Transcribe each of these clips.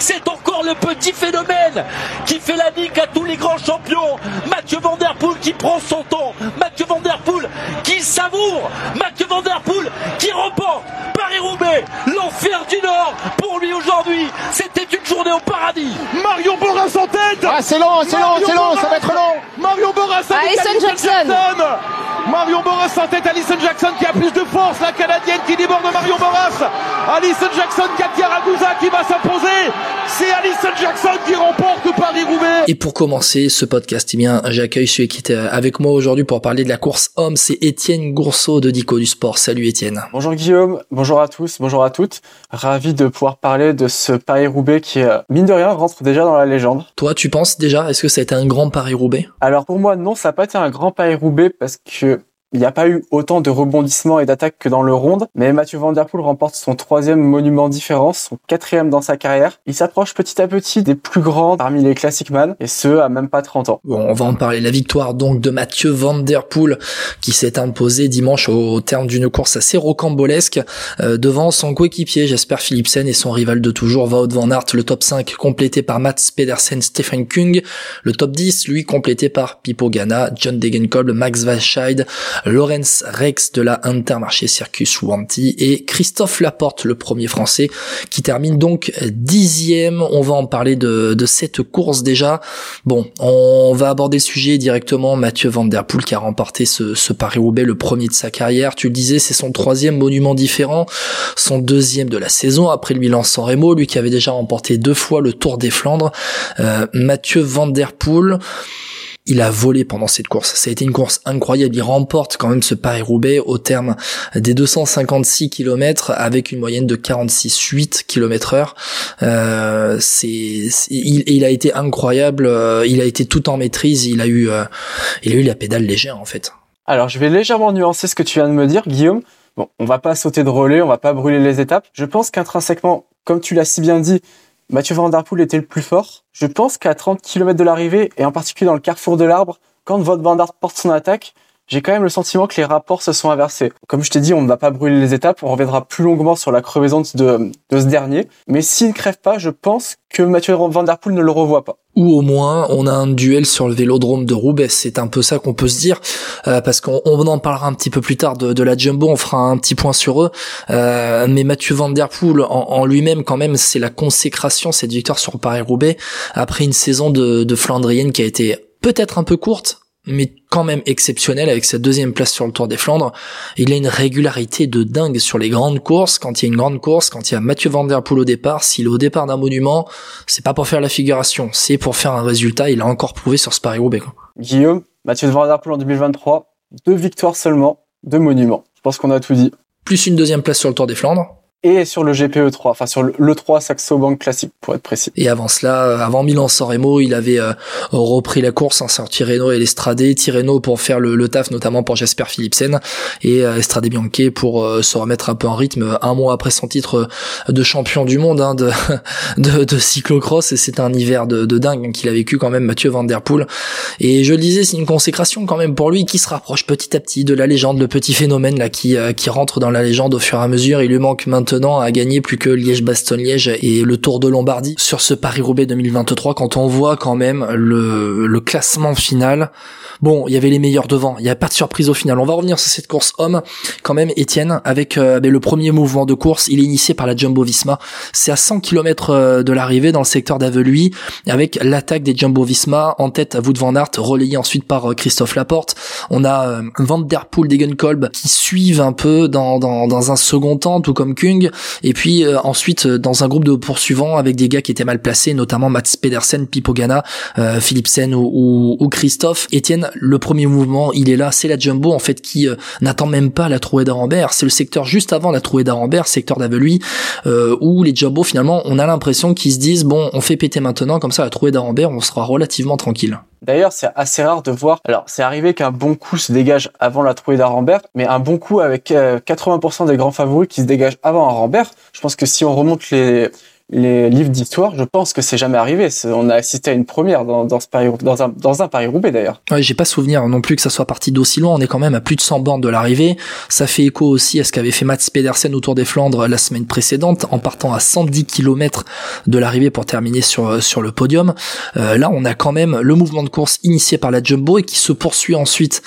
C'est encore le petit phénomène qui fait la nique à tous les grands champions. Mathieu Van qui prend son temps. Mathieu Van qui savoure. Mathieu Van Der Poel qui remporte Paris-Roubaix. L'enfer du Nord pour lui aujourd'hui. C'était une journée au paradis. Marion Boras en tête Ah, c'est long, c'est long, c'est long, ça va être long Marion Boras avec Alison Jackson. Marion Boras en tête, Alison Jackson qui a plus de force, la Canadienne qui déborde Marion Boras. Alison Jackson, Katia Ragusa qui va s'imposer. C'est Alison Jackson qui remporte Paris-Roubaix. Et pour commencer ce podcast, eh bien, j'accueille celui qui était avec moi aujourd'hui pour parler de la course homme, c'est Étienne Gourceau de Dico du Sport. Salut Étienne. Bonjour Guillaume, bonjour à tous, bonjour à toutes. Ravi de pouvoir parler de ce Paris-Roubaix qui, euh, mine de rien, rentre déjà dans la légende. Toi, tu penses déjà, est-ce que ça a été un grand Paris-Roubaix? Alors pour moi, non, ça n'a pas été un grand Paris-Roubaix parce que il n'y a pas eu autant de rebondissements et d'attaques que dans le ronde, mais Mathieu Van Poel remporte son troisième monument différence, son quatrième dans sa carrière. Il s'approche petit à petit des plus grands parmi les classic man, et ce, à même pas 30 ans. Bon, on va en parler. La victoire donc de Mathieu Van Poel qui s'est imposé dimanche au terme d'une course assez rocambolesque euh, devant son coéquipier Jasper Philipsen et son rival de toujours Wout van Aert. Le top 5 complété par Mats Pedersen, Stefan Kung. Le top 10, lui, complété par Pipo Ganna, John Degenkolb, Max Walscheid, Lorenz Rex de la Intermarché Circus Wanty et Christophe Laporte, le premier français, qui termine donc dixième. On va en parler de, cette course déjà. Bon, on va aborder le sujet directement. Mathieu Van Der Poel qui a remporté ce, ce Paris-Roubaix, le premier de sa carrière. Tu le disais, c'est son troisième monument différent, son deuxième de la saison après le Milan-San Remo, lui qui avait déjà remporté deux fois le Tour des Flandres. Euh, Mathieu Van Der Poel, il a volé pendant cette course. Ça a été une course incroyable. Il remporte quand même ce Paris-Roubaix au terme des 256 km avec une moyenne de 46,8 km heure. Il, il a été incroyable. Euh, Il a été tout en maîtrise. Il a eu, euh, il a eu la pédale légère en fait. Alors, je vais légèrement nuancer ce que tu viens de me dire, Guillaume. Bon, on va pas sauter de relais, on va pas brûler les étapes. Je pense qu'intrinsèquement, comme tu l'as si bien dit, Mathieu Van Der Poel était le plus fort. Je pense qu'à 30 km de l'arrivée, et en particulier dans le carrefour de l'arbre, quand Van Aert porte son attaque, j'ai quand même le sentiment que les rapports se sont inversés. Comme je t'ai dit, on ne va pas brûler les étapes, on reviendra plus longuement sur la crevaison de, de ce dernier. Mais s'il ne crève pas, je pense que Mathieu Van Der Poel ne le revoit pas. ou au moins on a un duel sur le vélodrome de Roubaix. C'est un peu ça qu'on peut se dire, euh, parce qu'on on en parlera un petit peu plus tard de, de la Jumbo, on fera un petit point sur eux. Euh, mais Mathieu Van Der Poel en, en lui-même, quand même, c'est la consécration, cette victoire sur Paris-Roubaix, après une saison de, de Flandrienne qui a été peut-être un peu courte, mais quand même exceptionnelle avec sa deuxième place sur le Tour des Flandres. Il a une régularité de dingue sur les grandes courses. Quand il y a une grande course, quand il y a Mathieu Van Der Poel au départ, s'il est au départ d'un monument, c'est pas pour faire la figuration, c'est pour faire un résultat. Il a encore prouvé sur ce Paris-Roubaix. Guillaume, Mathieu Van Der Poel en 2023, deux victoires seulement, deux monuments. Je pense qu'on a tout dit. Plus une deuxième place sur le Tour des Flandres. Et sur le GPE 3, enfin sur le l'E3 Saxo Bank classique pour être précis. Et avant cela, euh, avant Milan-San Remo, il avait euh, repris la course hein, sur Tirreno et l'Estrade. Tirreno pour faire le, le taf, notamment pour Jasper Philipsen, et euh, Estrade Bianchi pour euh, se remettre un peu en rythme euh, un mois après son titre euh, de champion du monde hein, de, de, de cyclocross. Et c'est un hiver de, de dingue hein, qu'il a vécu quand même, Mathieu Van Der Poel. Et je le disais, c'est une consécration quand même pour lui qui se rapproche petit à petit de la légende, le petit phénomène là qui, qui rentre dans la légende au fur et à mesure. Il lui manque maintenant à gagner plus que Liège-Bastogne-Liège et le Tour de Lombardie sur ce Paris-Roubaix 2023 quand on voit quand même le, classement final. Bon, il y avait les meilleurs devant, il n'y a pas de surprise au final. On va revenir sur cette course homme quand même, Étienne, avec euh, le premier mouvement de course. Il est initié par la Jumbo-Visma. C'est à 100 km de l'arrivée dans le secteur d'Aveluy avec l'attaque des Jumbo-Visma en tête à Wout van Aert, relayé ensuite par euh, Christophe Laporte. On a euh, Van Der Poel, Degenkolb qui suivent un peu dans, dans, dans un second temps, tout comme Kung. Et puis euh, ensuite euh, dans un groupe de poursuivants avec des gars qui étaient mal placés, notamment Mats Pedersen, Pipo Ganna, euh, Philipsen ou, Christophe. Étienne, le premier mouvement, il est là, c'est la Jumbo en fait qui euh, n'attend même pas la trouée d'Arambert. C'est le secteur juste avant la trouée d'Arambert, secteur d'Aveluy, euh, où les Jumbo finalement, on a l'impression qu'ils se disent bon, on fait péter maintenant, comme ça la trouée d'Arambert, on sera relativement tranquille. D'ailleurs, c'est assez rare de voir. Alors, c'est arrivé qu'un bon coup se dégage avant la trouée d'Arambert, mais un bon coup avec euh, 80% des grands favoris qui se dégagent avant Je pense que si on remonte les les livres d'histoire, je pense que c'est jamais arrivé. On a assisté à une première dans, un, Paris-Roubaix d'ailleurs. Ouais, j'ai pas souvenir non plus que ça soit parti d'aussi loin. On est quand même à plus de 100 bornes de l'arrivée. Ça fait écho aussi à ce qu'avait fait Mats Pedersen autour des Flandres la semaine précédente, en partant à 110 km de l'arrivée pour terminer sur sur le podium. Euh, là, on a quand même le mouvement de course initié par la Jumbo et qui se poursuit ensuite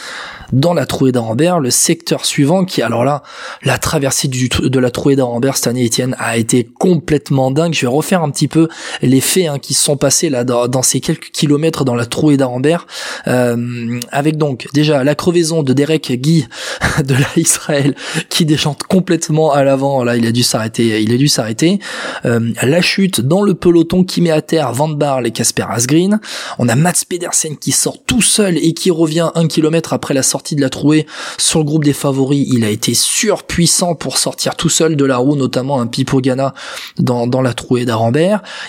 dans la trouée d'Arambert, le secteur suivant qui, alors là, la traversée de la trouée d'Arambert cette année, Étienne, a été complètement dingue. Je vais refaire un petit peu les faits hein, qui se sont passés là dans, ces quelques kilomètres dans la trouée d'Arambert, euh, avec donc déjà la crevaison de Derek Guy de la Israël qui déchante complètement à l'avant. Là, il a dû s'arrêter. Il a dû s'arrêter. Euh, la chute dans le peloton qui met à terre Van Barle et Casper Asgreen. On a Mats Pedersen qui sort tout seul et qui revient un kilomètre après la sortie de la trouée sur le groupe des favoris, il a été surpuissant pour sortir tout seul de la roue, notamment un Pipo Ghana dans, dans la trouée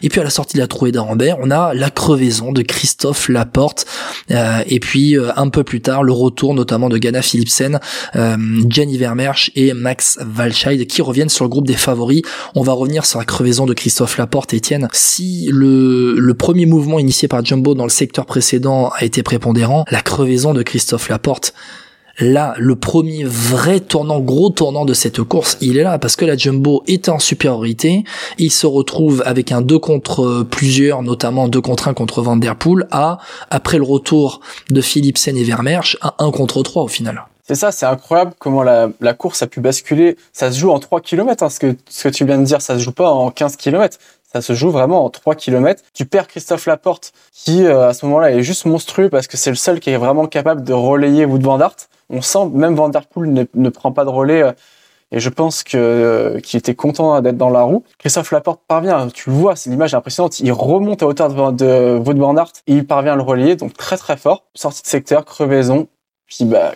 Et puis à la sortie de la trouée d'Arambert, on a la crevaison de Christophe Laporte. Euh, et puis euh, un peu plus tard, le retour notamment de Ghana Philipsen, euh, Jenny Vermersch et Max Walscheid qui reviennent sur le groupe des favoris. On va revenir sur la crevaison de Christophe Laporte, Etienne. Si le, le premier mouvement initié par Jumbo dans le secteur précédent a été prépondérant, la crevaison de Christophe Laporte là, le premier vrai tournant, gros tournant de cette course, il est là parce que la Jumbo est en supériorité. Il se retrouve avec un 2 contre plusieurs, notamment 2 contre 1 contre Van à, après le retour de Philipsen et Vermersch, à 1 contre 3 au final. C'est ça, c'est incroyable comment la, course a pu basculer. Ça se joue en 3 km, hein, ce, que, ce que tu viens de dire, ça se joue pas en 15 km. Ça se joue vraiment en 3 km. Tu perds Christophe Laporte, qui euh, à ce moment-là est juste monstrueux parce que c'est le seul qui est vraiment capable de relayer Wout van on sent même Van Der Poel ne, prend pas de relais euh, et je pense euh, qu'il était content d'être dans la roue. Christophe Laporte parvient, tu le vois, c'est l'image impressionnante. Il remonte à hauteur de, de Wout van Aert et il parvient à le relayer, donc très très fort. Sortie de secteur, crevaison. Puis bah,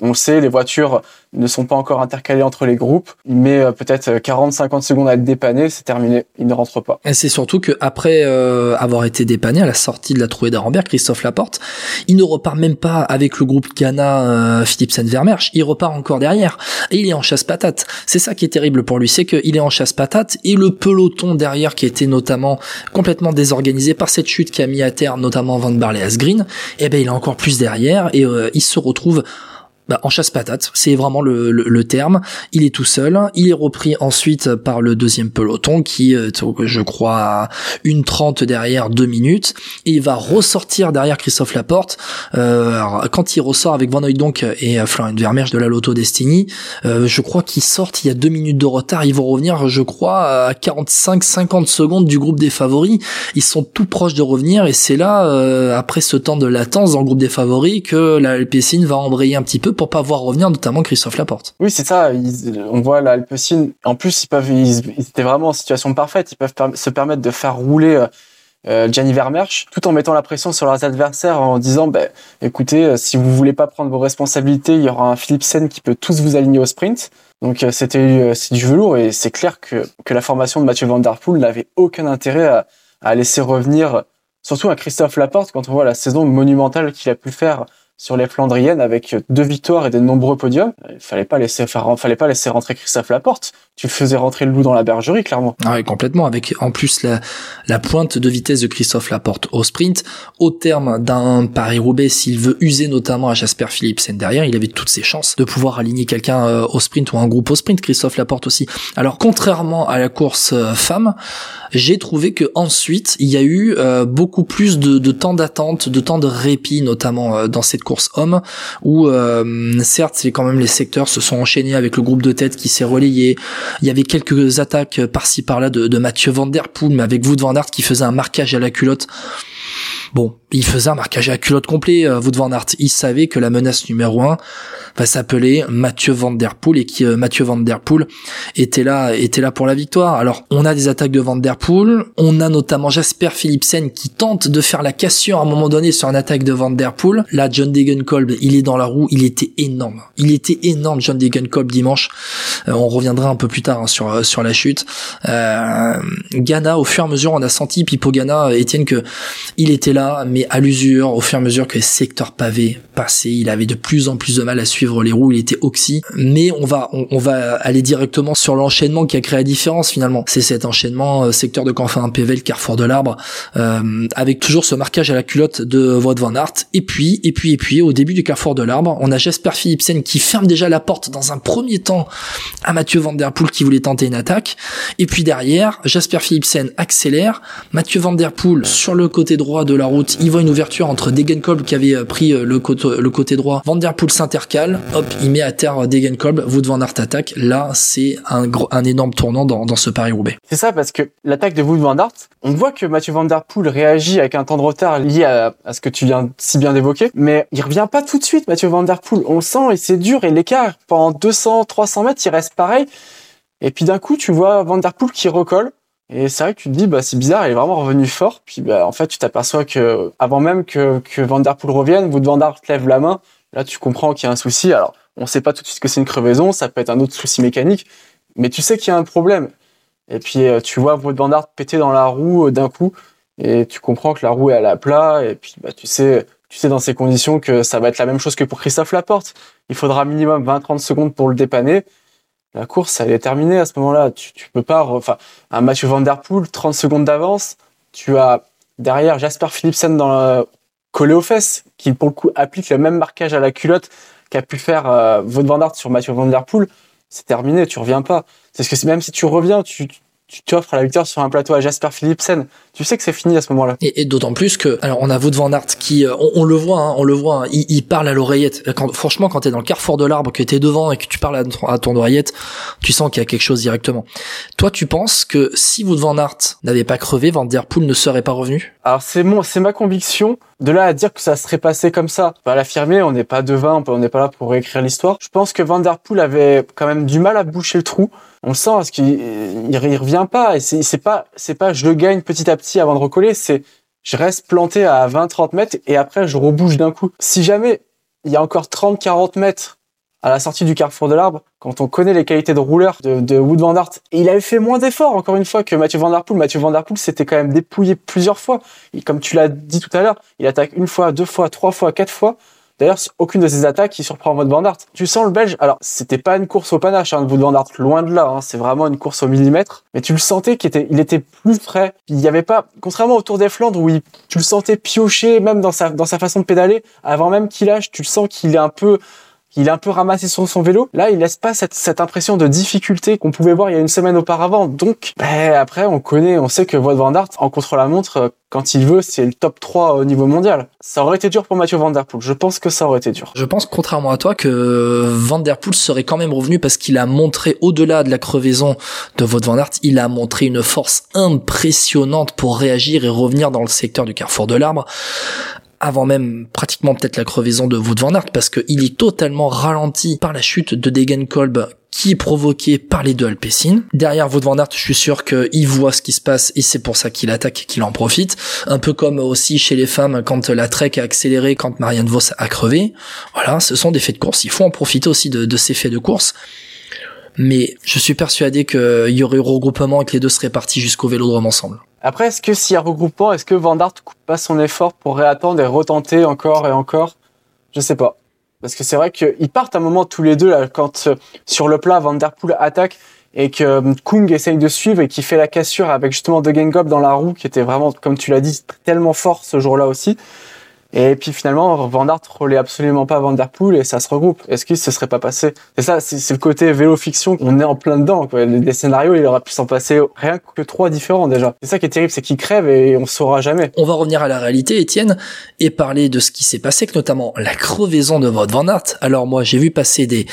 on sait, les voitures ne sont pas encore intercalées entre les groupes. Met euh, peut-être 40-50 secondes à être dépanné, c'est terminé, il ne rentre pas. Et c'est surtout que après euh, avoir été dépanné à la sortie de la trouée d'Arambert, Christophe Laporte, il ne repart même pas avec le groupe Ghana euh, Philipsen Vermersch, il repart encore derrière et il est en chasse patate. C'est ça qui est terrible pour lui, c'est qu'il est en chasse patate et le peloton derrière qui était notamment complètement désorganisé par cette chute qui a mis à terre notamment Van Barley Asgreen, eh ben il est encore plus derrière et il se retrouve bah, en chasse patate, c'est vraiment le, le, terme. Il est tout seul, il est repris ensuite par le deuxième peloton qui, euh, je crois, une trente derrière deux minutes, et il va ressortir derrière Christophe Laporte. Euh, quand il ressort avec Van donc et euh, Florian Vermeersch de la Lotto Destiny, euh, je crois qu'ils sortent il y a deux minutes de retard. Ils vont revenir, je crois, à 45-50 secondes du groupe des favoris. Ils sont tout proches de revenir, et c'est là, après ce temps de latence dans le groupe des favoris, que la Alpecin va embrayer un petit peu pour pas voir revenir notamment Christophe Laporte. Oui, c'est ça. on voit l'Alpecin. En plus, ils peuvent, ils, étaient vraiment en situation parfaite. Ils peuvent se permettre de faire rouler euh, euh, Gianni tout en mettant la pression sur leurs adversaires en disant, bah, écoutez, euh, si vous voulez pas prendre vos responsabilités, il y aura un Philipsen qui peut tous vous aligner au sprint. Donc c'était c'est du velours et c'est clair que, que la formation de Mathieu Van Der Poel n'avait aucun intérêt à, à laisser revenir, surtout à Christophe Laporte quand on voit la saison monumentale qu'il a pu faire sur les Flandriennes avec deux victoires et de nombreux podiums. Il fallait pas laisser, fallait pas laisser rentrer Christophe Laporte. Tu faisais rentrer le loup dans la bergerie, clairement. Ah oui, complètement. Avec en plus la, la pointe de vitesse de Christophe Laporte au sprint, au terme d'un Paris-Roubaix, s'il veut user notamment à Jasper Philipsen derrière, il avait toutes ses chances de pouvoir aligner quelqu'un euh, au sprint ou un groupe au sprint. Christophe Laporte aussi. Alors contrairement à la course euh, femme, j'ai trouvé que ensuite il y a eu euh, beaucoup plus de, de temps d'attente, de temps de répit, notamment dans cette course homme, où euh, certes c'est quand même les secteurs se sont enchaînés avec le groupe de tête qui s'est relayé. Il y avait quelques attaques par-ci par-là de, Mathieu Van Der Poel, mais avec Wout Van Aert qui faisait un marquage à la culotte. Bon, il faisait un marquage à culotte complet, euh, Wout Van Aert. Il savait que la menace numéro un va s'appeler Mathieu Van Der Poel et qui euh, Mathieu Van Der Poel était là était là pour la victoire. Alors on a des attaques de Van Der Poel, on a notamment Jasper Philipsen qui tente de faire la cassure à un moment donné sur une attaque de Van Der Poel. Là John Degenkolb, il est dans la roue, il était énorme. Il était énorme John Degenkolb dimanche. Euh, on reviendra un peu plus tard hein, sur euh, sur la chute. Euh, Ghana au fur et à mesure on a senti Pipo Ghana Etienne que il était là mais à l'usure, au fur et à mesure que les secteurs pavés passaient, il avait de plus en plus de mal à suivre les roues, il était oxy. Mais on va, on, va aller directement sur l'enchaînement qui a créé la différence finalement. C'est cet enchaînement euh, secteur de Canfin PV, carrefour de l'arbre, euh, avec toujours ce marquage à la culotte de Wout van Aert. Et puis, et puis, et puis, au début du carrefour de l'arbre, on a Jasper Philipsen qui ferme déjà la porte dans un premier temps à Mathieu Van Der Poel qui voulait tenter une attaque. Et puis derrière, Jasper Philipsen accélère. Mathieu Van Der Poel sur le côté droit de la route, il voit une ouverture entre Degenkolb qui avait euh, pris euh, le côté, côté droit. Van Der Poel s'intercale. Hop, il met à terre Degenkolb. Wout Van Aert attaque. Là, c'est un, énorme tournant dans, ce Paris-Roubaix. C'est ça parce que l'attaque de Wout Van Aert, on voit que Mathieu Van Der Poel réagit avec un temps de retard lié à, ce que tu viens si bien d'évoquer, mais il revient pas tout de suite, Mathieu Van Der Poel. On sent et c'est dur et l'écart pendant 200, 300 mètres, il reste pareil. Et puis d'un coup, tu vois Van Der Poel qui recolle. Et c'est vrai que tu te dis, bah, c'est bizarre, il est vraiment revenu fort. Puis, bah, en fait, tu t'aperçois que, avant même que, que Der revienne, Wout Van Aert lève la main. Là, tu comprends qu'il y a un souci. Alors, on sait pas tout de suite que c'est une crevaison, ça peut être un autre souci mécanique, mais tu sais qu'il y a un problème. Et puis, euh, tu vois Wout Van Aert péter dans la roue euh, d'un coup, et tu comprends que la roue est à la plat, et puis, bah, tu sais, tu sais dans ces conditions que ça va être la même chose que pour Christophe Laporte. Il faudra minimum 20-30 secondes pour le dépanner la course, elle est terminée à ce moment-là. Tu, tu peux pas, enfin, un Mathieu Van Der Poel, 30 secondes d'avance. Tu as derrière Jasper Philipsen dans la, collé aux fesses, qui pour le coup applique le même marquage à la culotte qu'a pu faire euh, sur Mathieu Van Der Poel. C'est terminé, tu reviens pas. C'est ce que même si tu reviens, tu t'offres la victoire sur un plateau à Jasper Philipsen, tu sais que c'est fini à ce moment-là. Et, d'autant plus que, alors on a Wout van Aert qui, euh, on, le voit, hein, on le voit, hein, il, parle à l'oreillette. Quand, franchement, quand t'es dans le carrefour de l'arbre, que t'es devant et que tu parles à, ton oreillette, tu sens qu'il y a quelque chose directement. Toi, tu penses que si Wout van Aert n'avait pas crevé, Van Der Poel ne serait pas revenu? Alors c'est mon, c'est ma conviction. De là à dire que ça serait passé comme ça, pas l'affirmer, on n'est pas devin, on n'est pas là pour réécrire l'histoire. Je pense que Van Der Poel avait quand même du mal à boucher le trou on le sent parce qu'il il, revient pas et c'est pas c'est pas je le gagne petit à petit avant de recoller, c'est je reste planté à 20-30 mètres et après je rebouge d'un coup. Si jamais il y a encore 30-40 mètres à la sortie du carrefour de l'arbre, quand on connaît les qualités de rouleur de, de Wood Van Aert, et il avait fait moins d'efforts encore une fois que Mathieu Van Der Poel. Mathieu Van Der Poel s'était quand même dépouillé plusieurs fois. Et comme tu l'as dit tout à l'heure, il attaque une fois, deux fois, trois fois, quatre fois. D'ailleurs, aucune de ces attaques qui surprend en mode Van Tu sens le Belge. Alors, c'était pas une course au panache, hein, de Van Aert, loin de là. Hein, c'est vraiment une course au millimètre. Mais tu le sentais qu'il était, il était plus frais. Il y avait pas, contrairement au Tour des Flandres où il, tu le sentais piocher, même dans sa, dans sa façon de pédaler, avant même qu'il lâche, tu le sens qu'il est un peu, il est un peu ramassé sur son vélo. Là, il laisse pas cette, impression de difficulté qu'on pouvait voir il y a une semaine auparavant. Donc, ben, après, on connaît, on sait que Wout van Aert, en contre-la-montre, quand il veut, c'est le top 3 au niveau mondial. Ça aurait été dur pour Mathieu Van Der Poel. Je pense que ça aurait été dur. Je pense, contrairement à toi, que Van Der Poel serait quand même revenu parce qu'il a montré, au-delà de la crevaison de Wout van Aert, il a montré une force impressionnante pour réagir et revenir dans le secteur du carrefour de l'arbre avant même pratiquement peut-être la crevaison de Wout van Aert parce qu'il est totalement ralenti par la chute de Degenkolb qui est provoquée par les deux Alpecin. Derrière Wout van je suis sûr qu'il voit ce qui se passe et c'est pour ça qu'il attaque et qu'il en profite. Un peu comme aussi chez les femmes quand la Trek a accéléré, quand Marianne Vos a crevé. Voilà, ce sont des faits de course. Il faut en profiter aussi de, de ces faits de course mais je suis persuadé qu'il y aurait regroupement et que les deux seraient partis jusqu'au vélodrome ensemble. Après, est-ce que s'il y a regroupement, est-ce que Van Dart coupe pas son effort pour réattendre et retenter encore et encore? Je sais pas. Parce que c'est vrai qu'ils partent un moment tous les deux là, quand euh, sur le plat Van Der Poel attaque et que euh, Kung essaye de suivre et qui fait la cassure avec justement De Gengop dans la roue qui était vraiment, comme tu l'as dit, tellement fort ce jour-là aussi. Et puis finalement, Van Aert absolument pas Van Der Poel et ça se regroupe. Est-ce qu'il se serait pas passé? C'est ça, c'est le côté vélo fiction. On est en plein dedans. Quoi. Les, scénarios, il aurait pu s'en passer rien que trois différents déjà. C'est ça qui est terrible, c'est qu'il crève et on saura jamais. On va revenir à la réalité, Étienne, et parler de ce qui s'est passé, que notamment la crevaison de votre Van Aert. Alors moi, j'ai vu passer des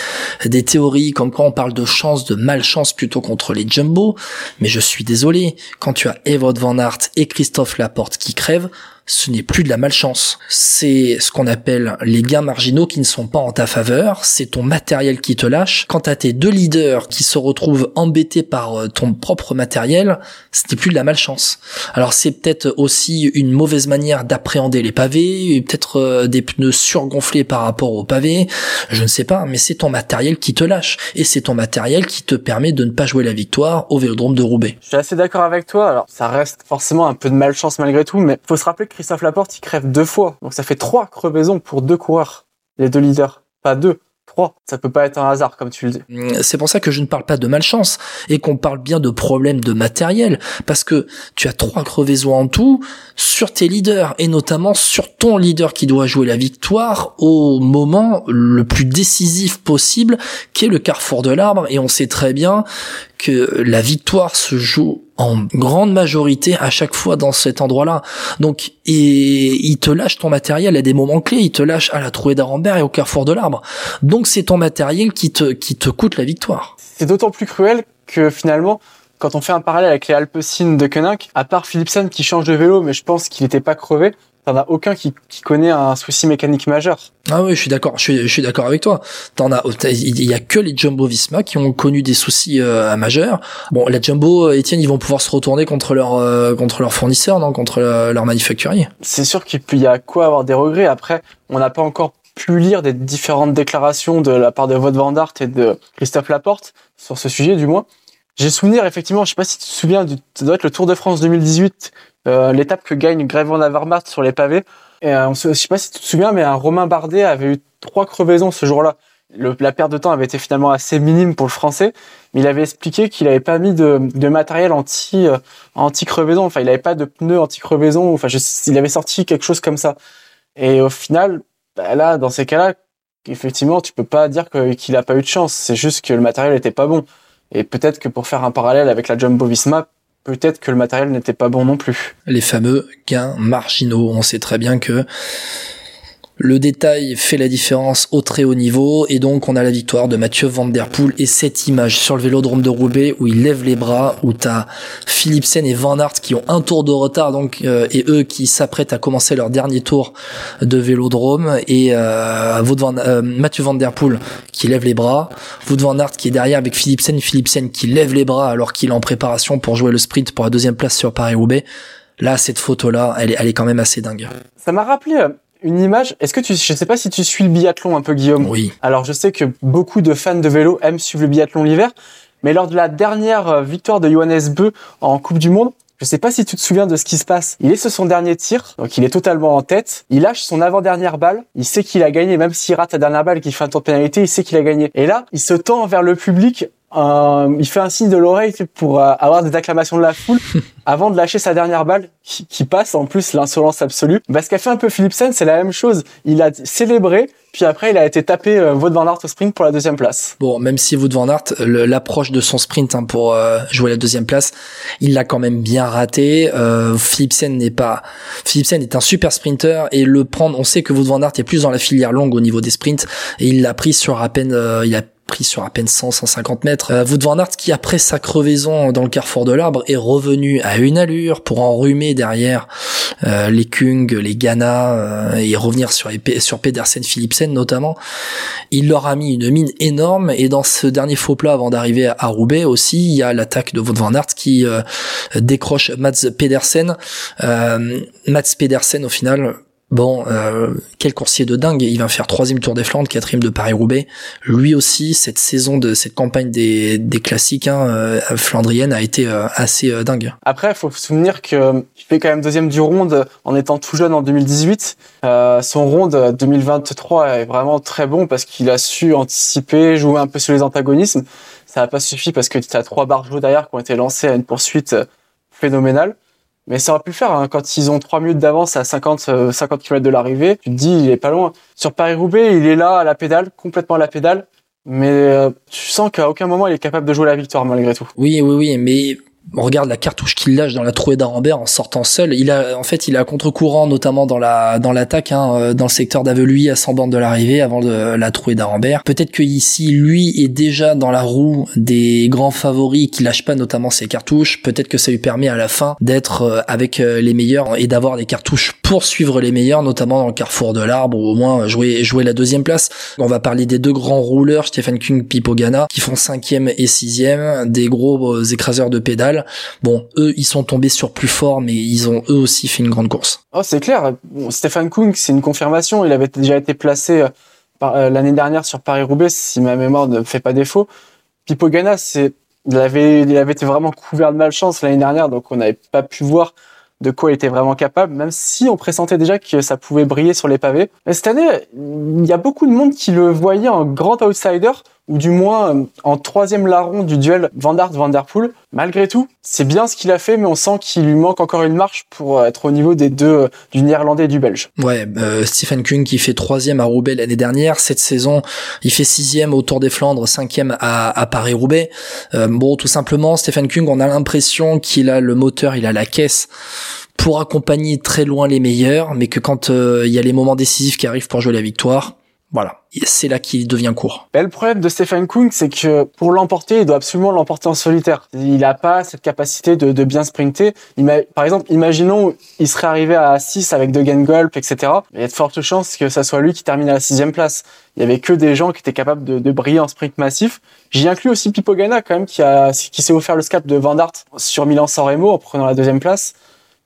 des théories comme quoi on parle de chance, de malchance plutôt contre les jumbo, mais je suis désolé. Quand tu as Evod Van Aert et Christophe Laporte qui crèvent, ce n'est plus de la malchance. C'est ce qu'on appelle les gains marginaux qui ne sont pas en ta faveur. C'est ton matériel qui te lâche. Quant à tes deux leaders qui se retrouvent embêtés par euh, ton propre matériel, ce n'est plus de la malchance. Alors c'est peut-être aussi une mauvaise manière d'appréhender les pavés, peut-être euh, des pneus surgonflés par rapport aux pavés, je ne sais pas, mais c'est ton matériel qui te lâche. Et c'est ton matériel qui te permet de ne pas jouer la victoire au Vélodrome de Roubaix. Je suis assez d'accord avec toi. Alors ça reste forcément un peu de malchance malgré tout, mais faut se rappeler que Christophe Laporte, il crève deux fois. Donc ça fait trois crevaisons pour deux coureurs, les deux leaders, pas deux. trois. Ça peut pas être un hasard, comme tu le dis. Mm, C'est pour ça que je ne parle pas de malchance et qu'on parle bien de problèmes de matériel parce que tu as trois crevaisons en tout sur tes leaders et notamment sur ton leader qui doit jouer la victoire au moment le plus décisif possible qui est le carrefour de l'arbre et on sait très bien que la victoire se joue en grande majorité à chaque fois dans cet endroit-là. Donc, et il te lâche ton matériel à des moments clés, il te lâche à la trouée d'Arambert et au carrefour de l'arbre. Donc, c'est ton matériel qui te, qui te coûte la victoire. C'est d'autant plus cruel que finalement, quand on fait un parallèle avec les Alpecin de Koenig, à part Philipsen qui change de vélo, mais je pense qu'il n'était pas crevé, t'en as aucun qui, qui connaît un souci mécanique majeur. Ah oui, je suis d'accord, je suis, je suis d'accord avec toi. T'en as, il y a que les Jumbo Visma qui ont connu des soucis euh, majeurs. Bon, la Jumbo, Etienne, ils vont pouvoir se retourner contre leur, euh, contre leur fournisseur, non, contre leur manufacturier. C'est sûr qu'il y a quoi avoir des regrets. Après, on n'a pas encore pu lire des différentes déclarations de la part de Wout van Aert et de Christophe Laporte sur ce sujet, du moins. J'ai souvenir, effectivement, je sais pas si tu te souviens, du, ça doit être le Tour de France 2018, euh, l'étape que gagne Greg van Avermaet sur les pavés. Et euh, je sais pas si tu te souviens, mais un Romain Bardet avait eu trois crevaisons ce jour-là. La perte de temps avait été finalement assez minime pour le Français, mais il avait expliqué qu'il avait pas mis de, de matériel anti euh, anti crevaison. Enfin, il avait pas de pneus anti crevaison. Enfin, je- il avait sorti quelque chose comme ça. Et au final, bah là, dans ces cas-là, effectivement, tu peux pas dire qu'il a pas eu de chance. C'est juste que le matériel était pas bon. Et peut-être que pour faire un parallèle avec la Jumbo Visma, peut-être que le matériel n'était pas bon non plus. les fameux gains marginaux. On sait très bien que le détail fait la différence au très haut niveau et donc on a la victoire de Mathieu Van Der Poel et cette image sur le vélodrome de Roubaix où il lève les bras, où t'as Philipsen et Van Aert qui ont un tour de retard donc euh, et eux qui s'apprêtent à commencer leur dernier tour de vélodrome et euh, euh, Mathieu Van Der Poel qui lève les bras, Wout Van Aert qui est derrière avec Philipsen, Philipsen qui lève les bras alors qu'il est en préparation pour jouer le sprint pour la deuxième place sur Paris-Roubaix. Là, cette photo-là, elle est, elle est quand même assez dingue. Ça m'a rappelé euh, une image. Est-ce que tu, je sais pas si tu suis le biathlon un peu, Guillaume. Oui. Alors, je sais que beaucoup de fans de vélo aiment suivre le biathlon l'hiver, mais lors de la dernière euh, victoire de Johannes Beu en Coupe du Monde, je sais pas si tu te souviens de ce qui se passe. Il est sur son dernier tir, donc il est totalement en tête. Il lâche son avant-dernière balle. Il sait qu'il a gagné, même s'il rate la dernière balle et qu'il fait un tour de pénalité, il sait qu'il a gagné. Et là, il se tend vers le public. Il fait un signe de l'oreille pour euh, avoir des acclamations de la foule avant de lâcher sa dernière balle qui, qui passe en plus l'insolence absolue. Bah, ce qu'a fait un peu Philipsen, c'est la même chose. Il a célébré, puis après il a été tapé euh, Wout van Aert au sprint pour la deuxième place. Bon, même si Wout van Aert, l'approche de son sprint hein, pour euh, jouer la deuxième place, il l'a quand même bien raté. Euh, Philipsen n'est pas, Philipsen est un super sprinter et le prendre, on sait que Wout van Aert est plus dans la filière longue au niveau des sprints et il l'a pris sur à peine, euh, il a pris sur à peine 100 150 mètres. Euh, Wout van Aert qui après sa crevaison dans le carrefour de l'arbre est revenu à une allure pour enrhumer derrière euh, les Kung, les Ghana euh, et revenir sur sur Pedersen Philipsen notamment. Il leur a mis une mine énorme et dans ce dernier faux plat avant d'arriver à Roubaix aussi, il y a l'attaque de Wout van Aert qui euh, décroche Mats Pedersen. Mats Pedersen au final, bon, euh, quel coursier de dingue, il va faire troisième Tour des Flandres, quatrième de Paris-Roubaix. Lui aussi, cette saison de cette campagne des, des classiques hein, euh, flandriennes a été euh, assez euh, dingue. Après, il faut se souvenir que il fait quand même deuxième du ronde en étant tout jeune en 2018. Euh, son ronde 2023 est vraiment très bon parce qu'il a su anticiper, jouer un peu sur les antagonismes. Ça n'a pas suffi parce que tu as trois barjots derrière qui ont été lancés à une poursuite euh, phénoménale. Mais ça aurait pu le faire hein. quand ils ont trois minutes d'avance à 50 euh, 50 km de l'arrivée. Tu te dis il est pas loin. Sur Paris-Roubaix, il est là à la pédale, complètement à la pédale. Mais euh, tu sens qu'à aucun moment il est capable de jouer la victoire malgré tout. Oui, oui, oui, mais on regarde la cartouche qu'il lâche dans la trouée d'Arambert en sortant seul. Il a, en fait, il est à contre-courant, notamment dans la dans l'attaque, hein, euh, dans le secteur d'Aveluy à 100 bornes de l'arrivée, avant de, la trouée d'Arambert. Peut-être que ici, lui est déjà dans la roue des grands favoris qui lâchent pas notamment ses cartouches. Peut-être que ça lui permet à la fin d'être euh, avec euh, les meilleurs et d'avoir des cartouches pour suivre les meilleurs, notamment dans le carrefour de l'arbre ou au moins jouer jouer la deuxième place. On va parler des deux grands rouleurs, Stephen Kung, Pipo qui font cinquième et sixième, des gros écraseurs de pédales. Bon, eux, ils sont tombés sur plus fort, mais ils ont eux aussi fait une grande course. Oh, c'est clair. Stéphane Kung, c'est une confirmation. Il avait déjà été placé euh, euh, l'année dernière sur Paris-Roubaix, si ma mémoire ne fait pas défaut. Pipo Ganna, c'est, il avait, il avait été vraiment couvert de malchance l'année dernière, donc on n'avait pas pu voir de quoi il était vraiment capable, même si on pressentait déjà que ça pouvait briller sur les pavés. Cette année, il y a beaucoup de monde qui le voyait en grand outsider, ou du moins euh, en troisième larron du duel Van Dart Van Der Poel. Malgré tout, c'est bien ce qu'il a fait, mais on sent qu'il lui manque encore une marche pour être au niveau des deux, euh, du néerlandais et du belge. Ouais, euh, Stephen Kung qui fait troisième à Roubaix l'année dernière, cette saison il fait sixième au Tour des Flandres, cinquième à, à Paris-Roubaix. Euh, bon, tout simplement, Stephen Kung, on a l'impression qu'il a le moteur, il a la caisse pour accompagner très loin les meilleurs, mais que quand euh, il y a les moments décisifs qui arrivent pour jouer la victoire, voilà, c'est là qu'il devient court. Ben, le problème de Stephen Kung, c'est que pour l'emporter, il doit absolument l'emporter en solitaire. Il n'a pas cette capacité de, de bien sprinter. par exemple, imaginons, il serait arrivé à 6 avec Degen Gulp, etc. Il y a de fortes chances que ça soit lui qui termine à la sixième place. Il y avait que des gens qui étaient capables de, de briller en sprint massif. J'y inclus aussi Pipo Ganna, quand même, qui a, qui s'est offert le scap de Van Dart sur Milan-San Remo en prenant la deuxième place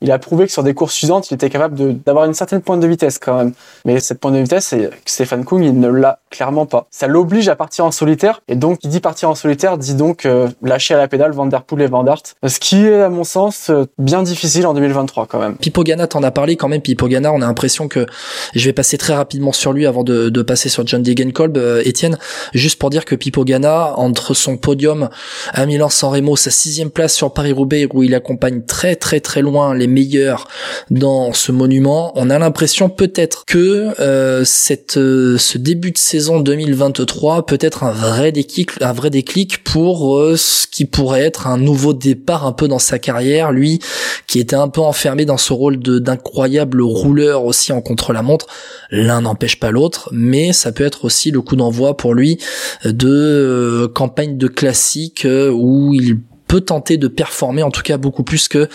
il a prouvé que sur des courses suivantes, il était capable d'avoir une certaine pointe de vitesse quand même. Mais cette pointe de vitesse, Stéphane Kung, il ne l'a clairement pas. Ça l'oblige à partir en solitaire, et donc, qui dit partir en solitaire, dit donc euh, lâcher à la pédale Van Der Poel et Van. Ce qui est, à mon sens, euh, bien difficile en 2023 quand même. Pipo Ganna, t'en as parlé quand même. Pipo Ganna, on a l'impression que je vais passer très rapidement sur lui avant de, passer sur John Degenkolb, euh, Étienne, juste pour dire que Pipo Ganna, entre son podium à Milan-San Remo, sa sixième place sur Paris-Roubaix, où il accompagne très très très loin les meilleur dans ce monument. On a l'impression peut-être que euh, cette euh, ce début de saison 2023 peut être un vrai déclic, un vrai déclic pour euh, ce qui pourrait être un nouveau départ un peu dans sa carrière. Lui qui était un peu enfermé dans ce rôle d'incroyable rouleur aussi en contre-la-montre. L'un n'empêche pas l'autre, mais ça peut être aussi le coup d'envoi pour lui de campagne de classique où il peut tenter de performer en tout cas beaucoup plus que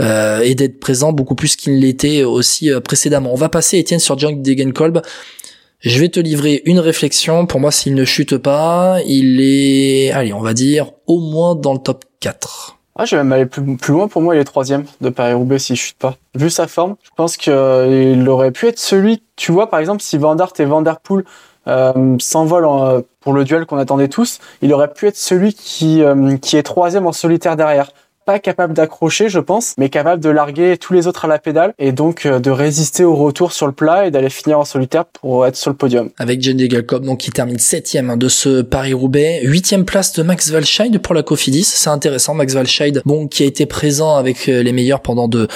euh, et d'être présent beaucoup plus qu'il l'était aussi euh, précédemment. On va passer Étienne sur John Degenkolb. Je vais te livrer une réflexion. Pour moi, s'il ne chute pas, il est, allez, on va dire au moins dans le top 4. Ah, je vais même aller plus, loin. Pour moi, il est troisième de Paris-Roubaix s'il chute pas. Vu sa forme, je pense qu'il aurait pu être celui, tu vois, par exemple, si Van Dart et Van Der Poel euh, s'envole pour le duel qu'on attendait tous, il aurait pu être celui qui, euh, qui est troisième en solitaire derrière pas capable d'accrocher, je pense, mais capable de larguer tous les autres à la pédale et donc euh, de résister au retour sur le plat et d'aller finir en solitaire pour être sur le podium. Avec Jenny Galcop, donc qui termine septième hein, de ce Paris-Roubaix, huitième place de Max Walscheid pour la Cofidis. C'est intéressant, Max Walscheid, bon, qui a été présent avec euh, les meilleurs pendant de,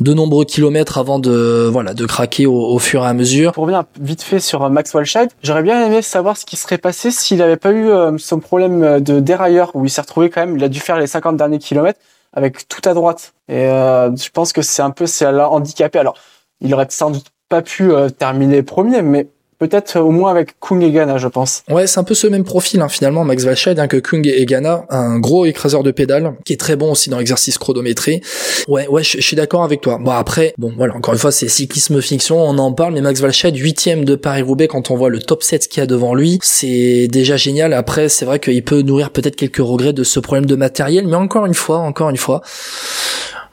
de nombreux kilomètres avant de, voilà, de craquer au, fur et à mesure. Pour revenir vite fait sur euh, Max Walscheid, j'aurais bien aimé savoir ce qui serait passé s'il n'avait pas eu son problème de dérailleur où il s'est retrouvé quand même, il a dû faire les 50 derniers kilomètres avec tout à droite. Et euh, je pense que c'est un peu, c'est handicapé. Alors, il aurait sans doute pas pu euh, terminer premier, mais peut-être au moins avec Kung et Ghana, je pense. Ouais, c'est un peu ce même profil hein, finalement, Max Valscheid, hein, que Kung et Ghana, un gros écraseur de pédales, qui est très bon aussi dans l'exercice chronométré. Ouais, ouais, je, suis d'accord avec toi. Bon après, bon voilà, encore une fois, c'est cyclisme fiction, on en parle, mais Max Valscheid, huitième de Paris-Roubaix, quand on voit le top 7 qu'il y a devant lui, c'est déjà génial. Après, c'est vrai qu'il peut nourrir peut-être quelques regrets de ce problème de matériel, mais encore une fois, encore une fois,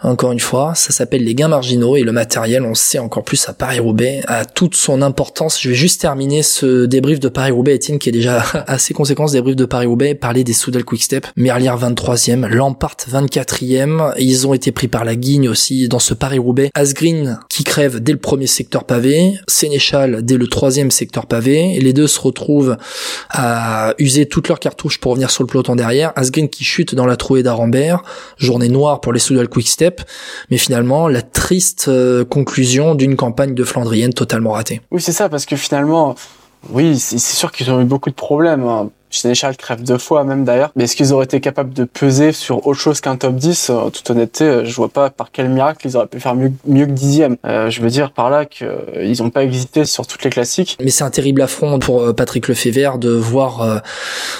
encore une fois, ça s'appelle les gains marginaux et le matériel, on sait encore plus à Paris-Roubaix, a toute son importance. Je vais juste terminer ce débrief de Paris-Roubaix, Etienne, qui est déjà assez conséquent, ce débrief de Paris-Roubaix, parler des Soudal Quickstep. Merlier 23e, Lampart 24e, ils ont été pris par la guigne aussi dans ce Paris-Roubaix. Asgreen qui crève dès le premier secteur pavé, Sénéchal dès le troisième secteur pavé, les deux se retrouvent à user toutes leurs cartouches pour revenir sur le peloton derrière. Asgreen qui chute dans la trouée d'Arambert, journée noire pour les Soudal Quickstep mais finalement la triste euh, conclusion d'une campagne de Flandrienne totalement ratée. Oui, c'est ça, parce que finalement, oui, c'est sûr qu'ils ont eu beaucoup de problèmes. Hein. Sénéchal crève deux fois même d'ailleurs. Mais est-ce qu'ils auraient été capables de peser sur autre chose qu'un top 10 En toute honnêteté, je vois pas par quel miracle ils auraient pu faire mieux, que dixième. Euh, je veux dire par là qu'ils euh, n'ont pas existé sur toutes les classiques. Mais c'est un terrible affront pour euh, Patrick Lefebvre de voir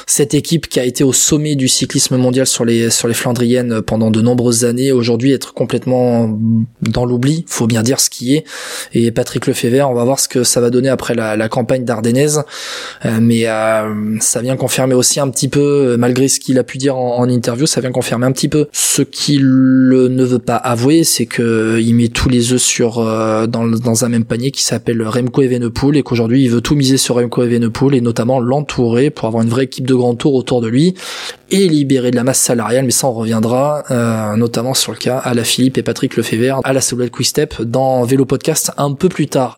cette équipe qui a été au sommet du cyclisme mondial sur les Flandriennes pendant de nombreuses années aujourd'hui être complètement dans l'oubli. Faut bien dire ce qui est. Et Patrick Lefebvre, on va voir ce que ça va donner après la, la campagne d'Ardennaise. mais ça vient confirmer aussi un petit peu, malgré ce qu'il a pu dire en, interview, ça vient confirmer un petit peu ce qu'il ne veut pas avouer, c'est que il met tous les œufs sur dans, dans un même panier qui s'appelle Remco Evenepoel et qu'aujourd'hui il veut tout miser sur Remco Evenepoel et notamment l'entourer pour avoir une vraie équipe de grand tour autour de lui et libérer de la masse salariale, mais ça on reviendra euh, notamment sur le cas à la Philippe et Patrick Lefebvre à la Solal Quick Step dans Vélo Podcast un peu plus tard.